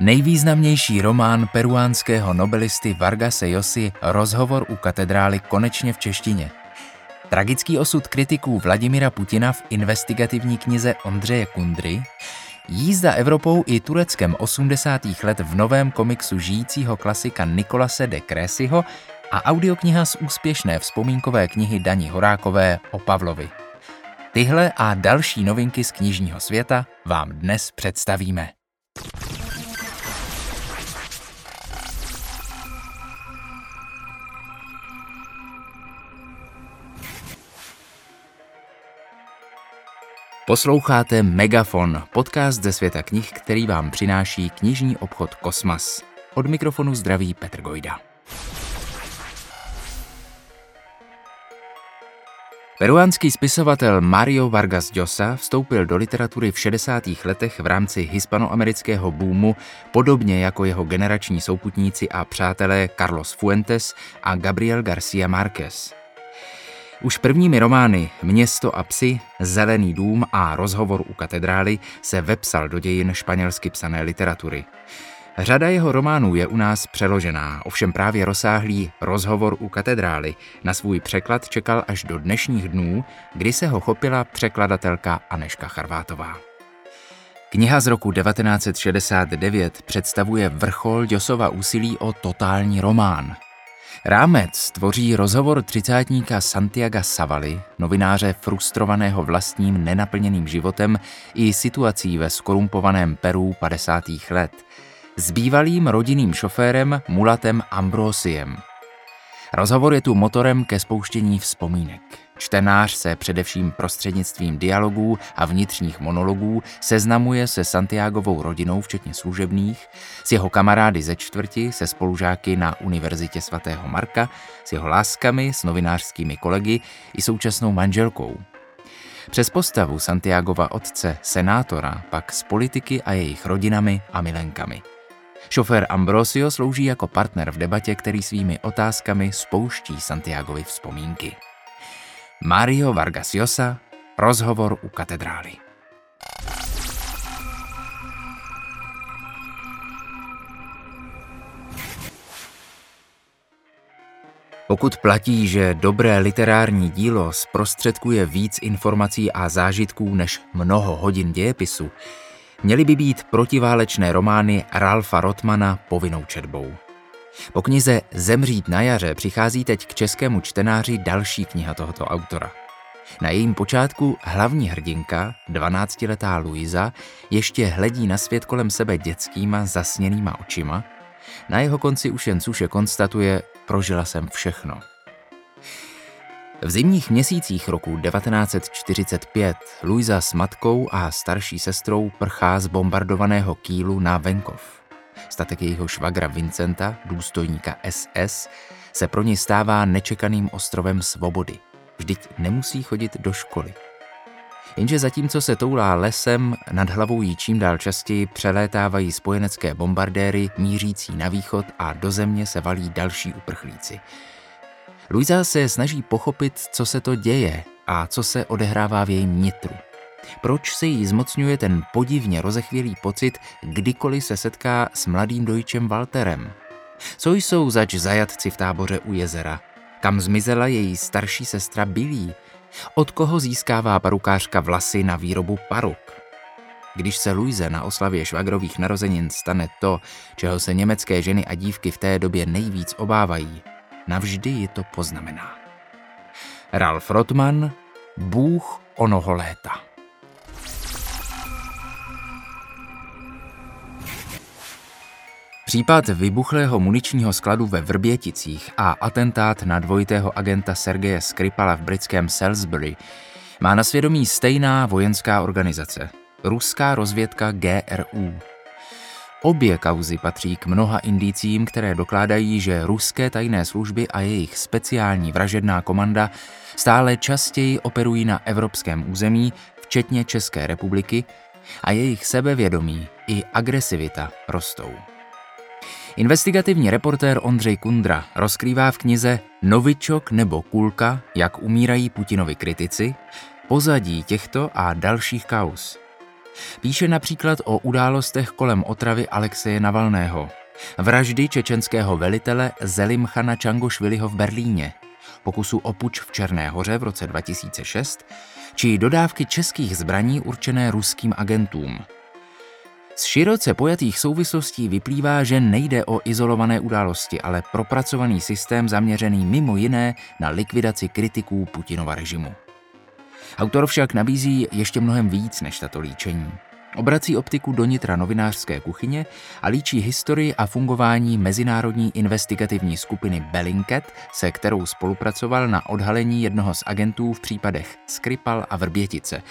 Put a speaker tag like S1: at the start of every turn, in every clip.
S1: Nejvýznamnější román peruánského nobelisty Vargase Llosy Rozhovor u katedrály konečně v češtině. Tragický osud kritiků Vladimira Putina v investigativní knize Ondřeje Kundry, jízda Evropou i Tureckem 80. let v novém komiksu žijícího klasika Nikolase de Crésyho a audiokniha z úspěšné vzpomínkové knihy Daní Horákové o Pavlovi. Tyhle a další novinky z knižního světa vám dnes představíme. Posloucháte Megafon, podcast ze světa knih, který vám přináší knižní obchod Kosmas. Od mikrofonu zdraví Petr Gojda. Peruánský spisovatel Mario Vargas Llosa vstoupil do literatury v 60. letech v rámci hispanoamerického boomu, podobně jako jeho generační souputníci a přátelé Carlos Fuentes a Gabriel García Márquez. Už prvními romány Město a psy, Zelený dům a Rozhovor u katedrály se vepsal do dějin španělsky psané literatury. Řada jeho románů je u nás přeložená, ovšem právě rozsáhlý rozhovor u katedrály na svůj překlad čekal až do dnešních dnů, kdy se ho chopila překladatelka Aneška Charvátová. Kniha z roku 1969 představuje vrchol Josova úsilí o totální román – Rámec tvoří rozhovor třicátníka Santiago Savaly, novináře frustrovaného vlastním nenaplněným životem i situací ve skorumpovaném Peru 50. let, s bývalým rodinným šoférem Mulatem Ambrosiem. Rozhovor je tu motorem ke spouštění vzpomínek. Čtenář se především prostřednictvím dialogů a vnitřních monologů seznamuje se Santiagovou rodinou, včetně služebných, s jeho kamarády ze čtvrti, se spolužáky na Univerzitě svatého Marka, s jeho láskami, s novinářskými kolegy i současnou manželkou. Přes postavu Santiagova otce, senátora, pak s politiky a jejich rodinami a milenkami. Šofér Ambrosio slouží jako partner v debatě, který svými otázkami spouští Santiagovi vzpomínky. Mario Vargas Llosa, rozhovor u katedrály. Pokud platí, že dobré literární dílo zprostředkuje víc informací a zážitků než mnoho hodin dějepisu, měly by být protiválečné romány Ralfa Rotmana povinnou četbou. Po knize Zemřít na jaře přichází teď k českému čtenáři další kniha tohoto autora. Na jejím počátku hlavní hrdinka, 12-letá Luisa, ještě hledí na svět kolem sebe dětskýma zasněnýma očima. Na jeho konci už jen suše konstatuje, prožila jsem všechno. V zimních měsících roku 1945 Luisa s matkou a starší sestrou prchá z bombardovaného Kýlu na venkov. Statek jejího švagra Vincenta, důstojníka SS, se pro ní stává nečekaným ostrovem svobody. Vždyť nemusí chodit do školy. Jenže zatímco se toulá lesem, nad hlavou jí čím dál častěji přelétávají spojenecké bombardéry mířící na východ a do země se valí další uprchlíci. Luisa se snaží pochopit, co se to děje a co se odehrává v jejím nitru. Proč se jí zmocňuje ten podivně rozechvělý pocit, kdykoliv se setká s mladým dojčem Walterem? Co jsou zač zajatci v táboře u jezera? Kam zmizela její starší sestra Billy? Od koho získává parukářka vlasy na výrobu paruk? Když se Luise na oslavě švagrových narozenin stane to, čeho se německé ženy a dívky v té době nejvíc obávají, navždy ji to poznamená. Ralf Rotman, Bůh onoho léta. Případ vybuchlého muničního skladu ve Vrběticích a atentát na dvojitého agenta Sergeje Skripala v britském Salisbury má na svědomí stejná vojenská organizace – ruská rozvědka GRU. Obě kauzy patří k mnoha indicím, které dokládají, že ruské tajné služby a jejich speciální vražedná komanda stále častěji operují na evropském území, včetně České republiky, a jejich sebevědomí i agresivita rostou. Investigativní reportér Ondřej Kundra rozkrývá v knize Novičok nebo Kulka, jak umírají Putinovi kritici, pozadí těchto a dalších kaus. Píše například o událostech kolem otravy Alexeje Navalného, vraždy čečenského velitele Zelimchana Čangošviliho v Berlíně, pokusu o puč v Černé hoře v roce 2006, či dodávky českých zbraní určené ruským agentům. Z široce pojatých souvislostí vyplývá, že nejde o izolované události, ale propracovaný systém zaměřený mimo jiné na likvidaci kritiků Putinova režimu. Autor však nabízí ještě mnohem víc než tato líčení. Obrací optiku do nitra novinářské kuchyně a líčí historii a fungování mezinárodní investigativní skupiny Bellingcat, se kterou spolupracoval na odhalení jednoho z agentů v případech Skripal a Vrbětice.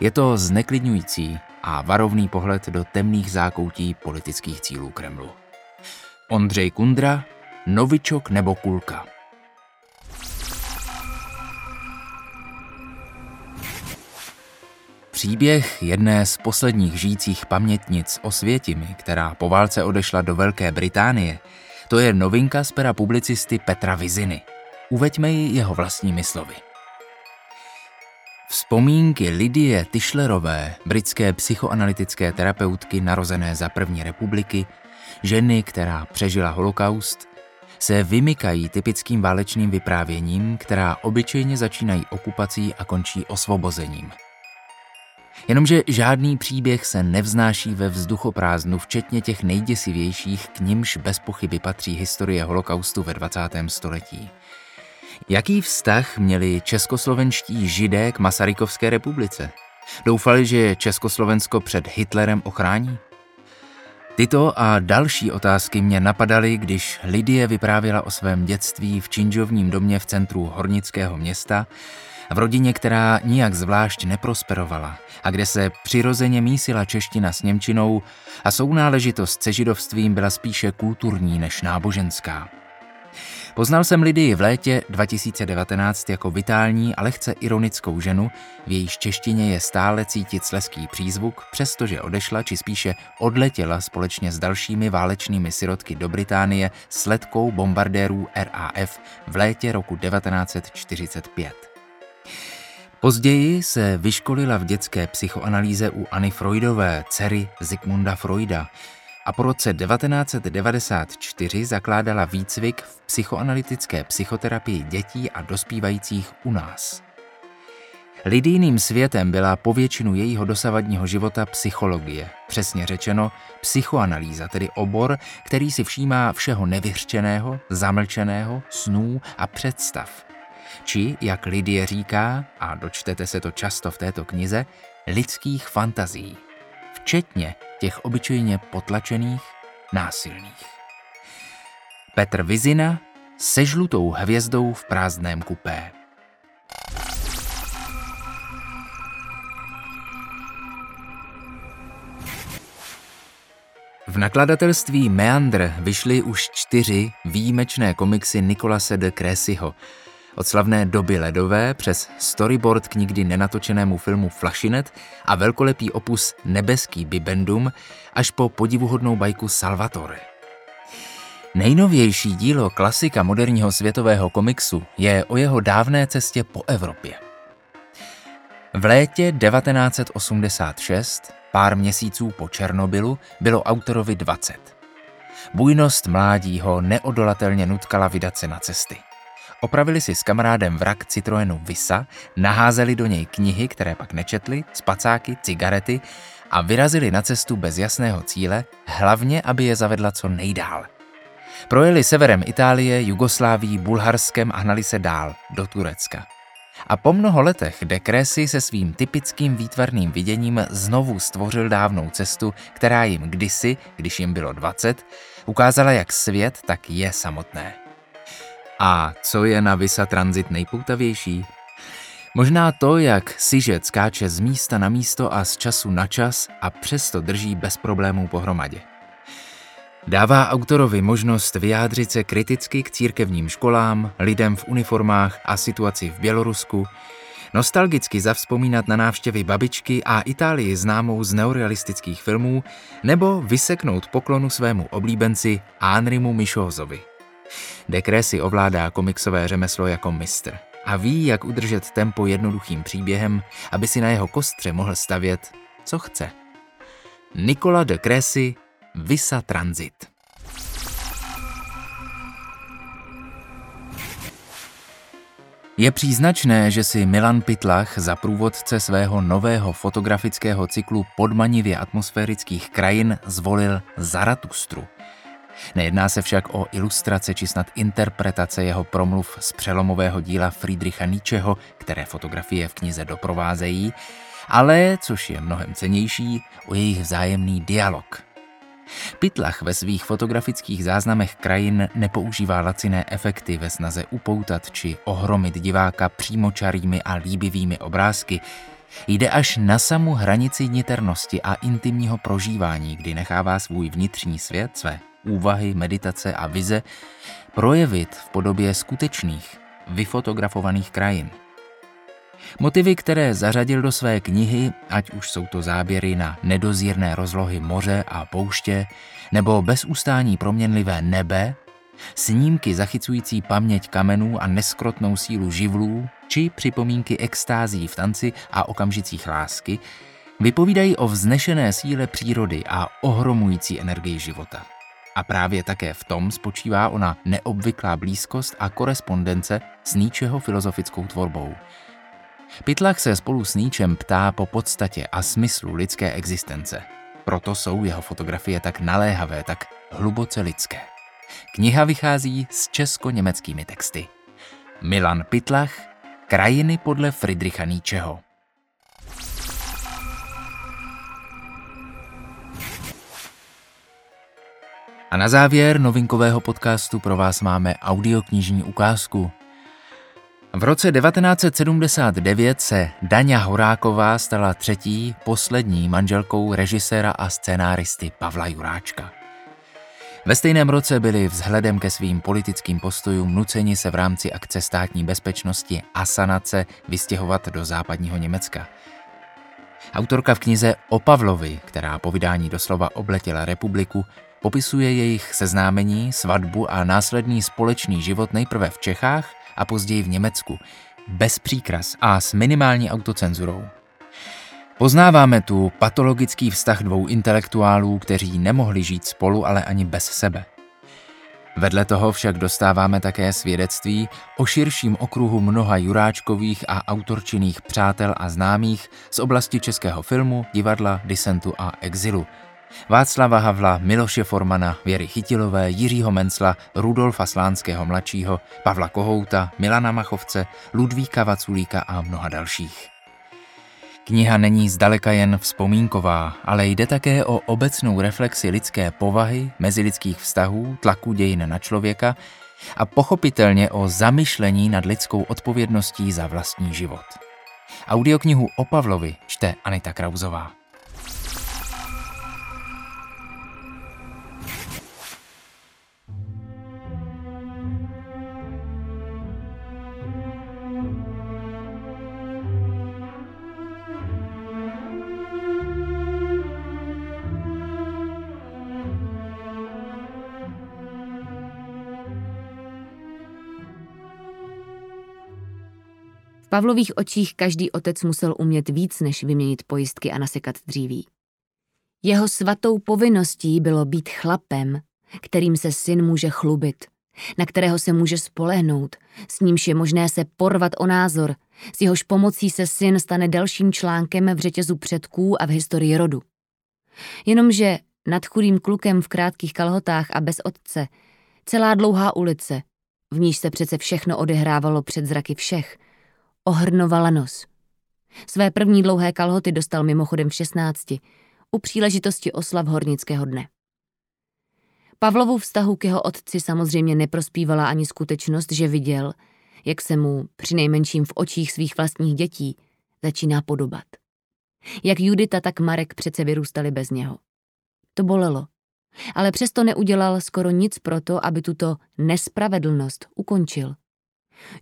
S1: Je to zneklidňující a varovný pohled do temných zákoutí politických cílů Kremlu. Ondřej Kundra, Novičok nebo Kulka. Příběh jedné z posledních žijících pamětnic o Světimi, která po válce odešla do Velké Británie, to je novinka z pera publicisty Petra Viziny. Uveďme ji jeho vlastními slovy. Vzpomínky Lidie Tischlerové, britské psychoanalytické terapeutky narozené za první republiky, ženy, která přežila holokaust, se vymykají typickým válečným vyprávěním, která obyčejně začínají okupací a končí osvobozením – Jenomže žádný příběh se nevznáší ve vzduchoprázdnu, včetně těch nejděsivějších, k nimž bez pochyby patří historie holokaustu ve 20. století. Jaký vztah měli českoslovenští židé k Masarykovské republice? Doufali, že Československo před Hitlerem ochrání? Tyto a další otázky mě napadaly, když Lidie vyprávěla o svém dětství v činžovním domě v centru hornického města v rodině, která nijak zvlášť neprosperovala a kde se přirozeně mísila čeština s Němčinou a sounáležitost se židovstvím byla spíše kulturní než náboženská. Poznal jsem Lidii v létě 2019 jako vitální a lehce ironickou ženu, v jejíž češtině je stále cítit sleský přízvuk, přestože odešla či spíše odletěla společně s dalšími válečnými sirotky do Británie s letkou bombardérů RAF v létě roku 1945. Později se vyškolila v dětské psychoanalýze u Anny Freudové, dcery Zygmunda Freuda, a po roce 1994 zakládala výcvik v psychoanalytické psychoterapii dětí a dospívajících u nás. Lidijným světem byla po většinu jejího dosavadního života psychologie, přesně řečeno psychoanalýza, tedy obor, který si všímá všeho nevyřčeného, zamlčeného, snů a představ – či, jak Lidie říká, a dočtete se to často v této knize, lidských fantazí, včetně těch obyčejně potlačených, násilných. Petr Vizina se žlutou hvězdou v prázdném kupé. V nakladatelství Meandr vyšly už čtyři výjimečné komiksy Nikolase de Crésyho, od slavné doby ledové přes storyboard k nikdy nenatočenému filmu Flašinet a velkolepý opus Nebeský Bibendum až po podivuhodnou bajku Salvatore. Nejnovější dílo klasika moderního světového komiksu je o jeho dávné cestě po Evropě. V létě 1986, pár měsíců po Černobylu, bylo autorovi 20. Bujnost mládí ho neodolatelně nutkala vydat se na cesty. Opravili si s kamarádem vrak Citroenu Visa, naházeli do něj knihy, které pak nečetli, spacáky, cigarety a vyrazili na cestu bez jasného cíle, hlavně, aby je zavedla co nejdál. Projeli severem Itálie, Jugosláví, Bulharskem a hnali se dál, do Turecka. A po mnoho letech de Cressy se svým typickým výtvarným viděním znovu stvořil dávnou cestu, která jim kdysi, když jim bylo 20, ukázala jak svět, tak je samotné. A co je na Visa Transit nejpoutavější? Možná to, jak Sižet skáče z místa na místo a z času na čas a přesto drží bez problémů pohromadě. Dává autorovi možnost vyjádřit se kriticky k církevním školám, lidem v uniformách a situaci v Bělorusku, nostalgicky zavzpomínat na návštěvy babičky a Itálii známou z neorealistických filmů, nebo vyseknout poklonu svému oblíbenci Anrimu Mišózovi. Dekresy ovládá komiksové řemeslo jako mistr a ví, jak udržet tempo jednoduchým příběhem, aby si na jeho kostře mohl stavět co chce. Nikola de Crécy, Visa Transit. Je příznačné, že si Milan Pitlach za průvodce svého nového fotografického cyklu podmanivě atmosférických krajin zvolil Zaratustru. Nejedná se však o ilustrace či snad interpretace jeho promluv z přelomového díla Friedricha Nietzscheho, které fotografie v knize doprovázejí, ale, což je mnohem cenější, o jejich vzájemný dialog – Pitlach ve svých fotografických záznamech krajin nepoužívá laciné efekty ve snaze upoutat či ohromit diváka přímočarými a líbivými obrázky. Jde až na samu hranici niternosti a intimního prožívání, kdy nechává svůj vnitřní svět, své úvahy, meditace a vize projevit v podobě skutečných, vyfotografovaných krajin – Motivy, které zařadil do své knihy, ať už jsou to záběry na nedozírné rozlohy moře a pouště, nebo bez ustání proměnlivé nebe, snímky zachycující paměť kamenů a neskrotnou sílu živlů, či připomínky extází v tanci a okamžicích lásky, vypovídají o vznešené síle přírody a ohromující energii života. A právě také v tom spočívá ona neobvyklá blízkost a korespondence s Níčeho filozofickou tvorbou – Pitlach se spolu s Níčem ptá po podstatě a smyslu lidské existence. Proto jsou jeho fotografie tak naléhavé, tak hluboce lidské. Kniha vychází s česko-německými texty. Milan Pitlach, Krajiny podle Friedricha Nietzscheho. A na závěr novinkového podcastu pro vás máme audioknižní ukázku v roce 1979 se Daňa Horáková stala třetí, poslední manželkou režiséra a scénáristy Pavla Juráčka. Ve stejném roce byli vzhledem ke svým politickým postojům nuceni se v rámci akce státní bezpečnosti a sanace vystěhovat do západního Německa. Autorka v knize o Pavlovi, která po vydání doslova obletěla republiku, popisuje jejich seznámení, svatbu a následný společný život nejprve v Čechách – a později v Německu, bez příkras a s minimální autocenzurou. Poznáváme tu patologický vztah dvou intelektuálů, kteří nemohli žít spolu, ale ani bez sebe. Vedle toho však dostáváme také svědectví o širším okruhu mnoha juráčkových a autorčinných přátel a známých z oblasti českého filmu, divadla, disentu a exilu – Václava Havla, Miloše Formana, Věry Chytilové, Jiřího Mencla, Rudolfa Slánského mladšího, Pavla Kohouta, Milana Machovce, Ludvíka Vaculíka a mnoha dalších. Kniha není zdaleka jen vzpomínková, ale jde také o obecnou reflexi lidské povahy, mezilidských vztahů, tlaku dějin na člověka a pochopitelně o zamyšlení nad lidskou odpovědností za vlastní život. Audioknihu o Pavlovi čte Anita Krauzová.
S2: Pavlových očích každý otec musel umět víc, než vyměnit pojistky a nasekat dříví. Jeho svatou povinností bylo být chlapem, kterým se syn může chlubit, na kterého se může spolehnout, s nímž je možné se porvat o názor, s jehož pomocí se syn stane dalším článkem v řetězu předků a v historii rodu. Jenomže nad chudým klukem v krátkých kalhotách a bez otce, celá dlouhá ulice, v níž se přece všechno odehrávalo před zraky všech – ohrnovala nos. Své první dlouhé kalhoty dostal mimochodem v 16, u příležitosti oslav hornického dne. Pavlovu vztahu k jeho otci samozřejmě neprospívala ani skutečnost, že viděl, jak se mu, při nejmenším v očích svých vlastních dětí, začíná podobat. Jak Judita, tak Marek přece vyrůstali bez něho. To bolelo, ale přesto neudělal skoro nic proto, aby tuto nespravedlnost ukončil.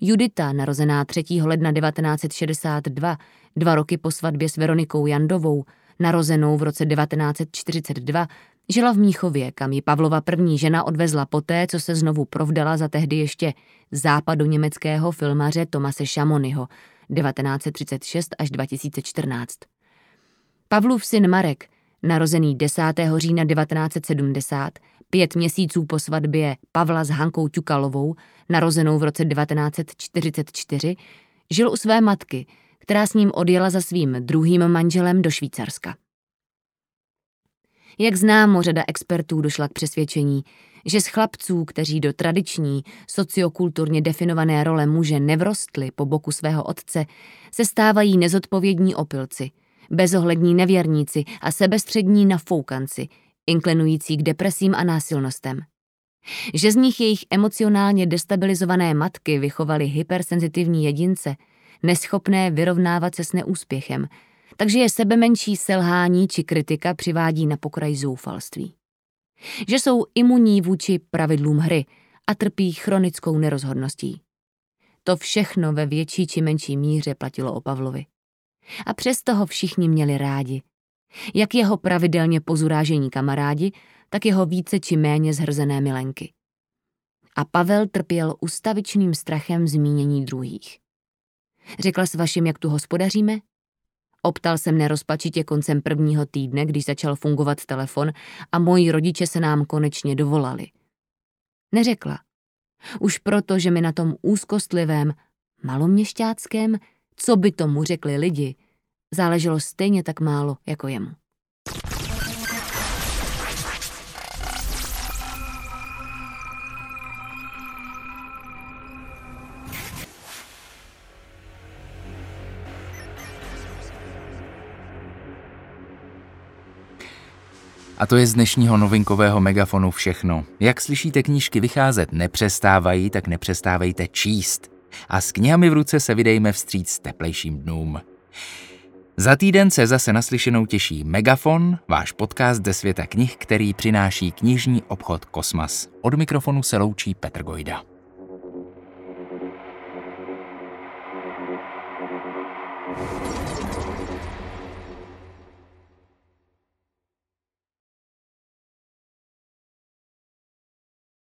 S2: Judita, narozená 3. ledna 1962, dva roky po svatbě s Veronikou Jandovou, narozenou v roce 1942, žila v Míchově, kam ji Pavlova první žena odvezla poté, co se znovu provdala za tehdy ještě západoněmeckého filmaře Tomase Šamonyho 1936 až 2014. Pavlův syn Marek, narozený 10. října 1970, pět měsíců po svatbě Pavla s Hankou Ťukalovou, narozenou v roce 1944, žil u své matky, která s ním odjela za svým druhým manželem do Švýcarska. Jak známo, řada expertů došla k přesvědčení, že z chlapců, kteří do tradiční, sociokulturně definované role muže nevrostli po boku svého otce, se stávají nezodpovědní opilci, bezohlední nevěrníci a sebestřední nafoukanci, inklinující k depresím a násilnostem. Že z nich jejich emocionálně destabilizované matky vychovaly hypersenzitivní jedince, neschopné vyrovnávat se s neúspěchem, takže je sebemenší selhání či kritika přivádí na pokraj zoufalství. Že jsou imunní vůči pravidlům hry a trpí chronickou nerozhodností. To všechno ve větší či menší míře platilo o Pavlovi. A přesto ho všichni měli rádi. Jak jeho pravidelně pozurážení kamarádi, tak jeho více či méně zhrzené milenky. A Pavel trpěl ustavičným strachem zmínění druhých. Řekla s vaším, jak tu hospodaříme? Optal jsem nerozpačitě koncem prvního týdne, když začal fungovat telefon a moji rodiče se nám konečně dovolali. Neřekla. Už proto, že mi na tom úzkostlivém, maloměšťáckém, co by tomu řekli lidi, záleželo stejně tak málo jako jemu.
S1: A to je z dnešního novinkového megafonu všechno. Jak slyšíte knížky vycházet nepřestávají, tak nepřestávejte číst. A s knihami v ruce se vydejme vstříc teplejším dnům. Za týden se zase naslyšenou těší Megafon, váš podcast ze světa knih, který přináší knižní obchod Kosmas. Od mikrofonu se loučí Petr Gojda.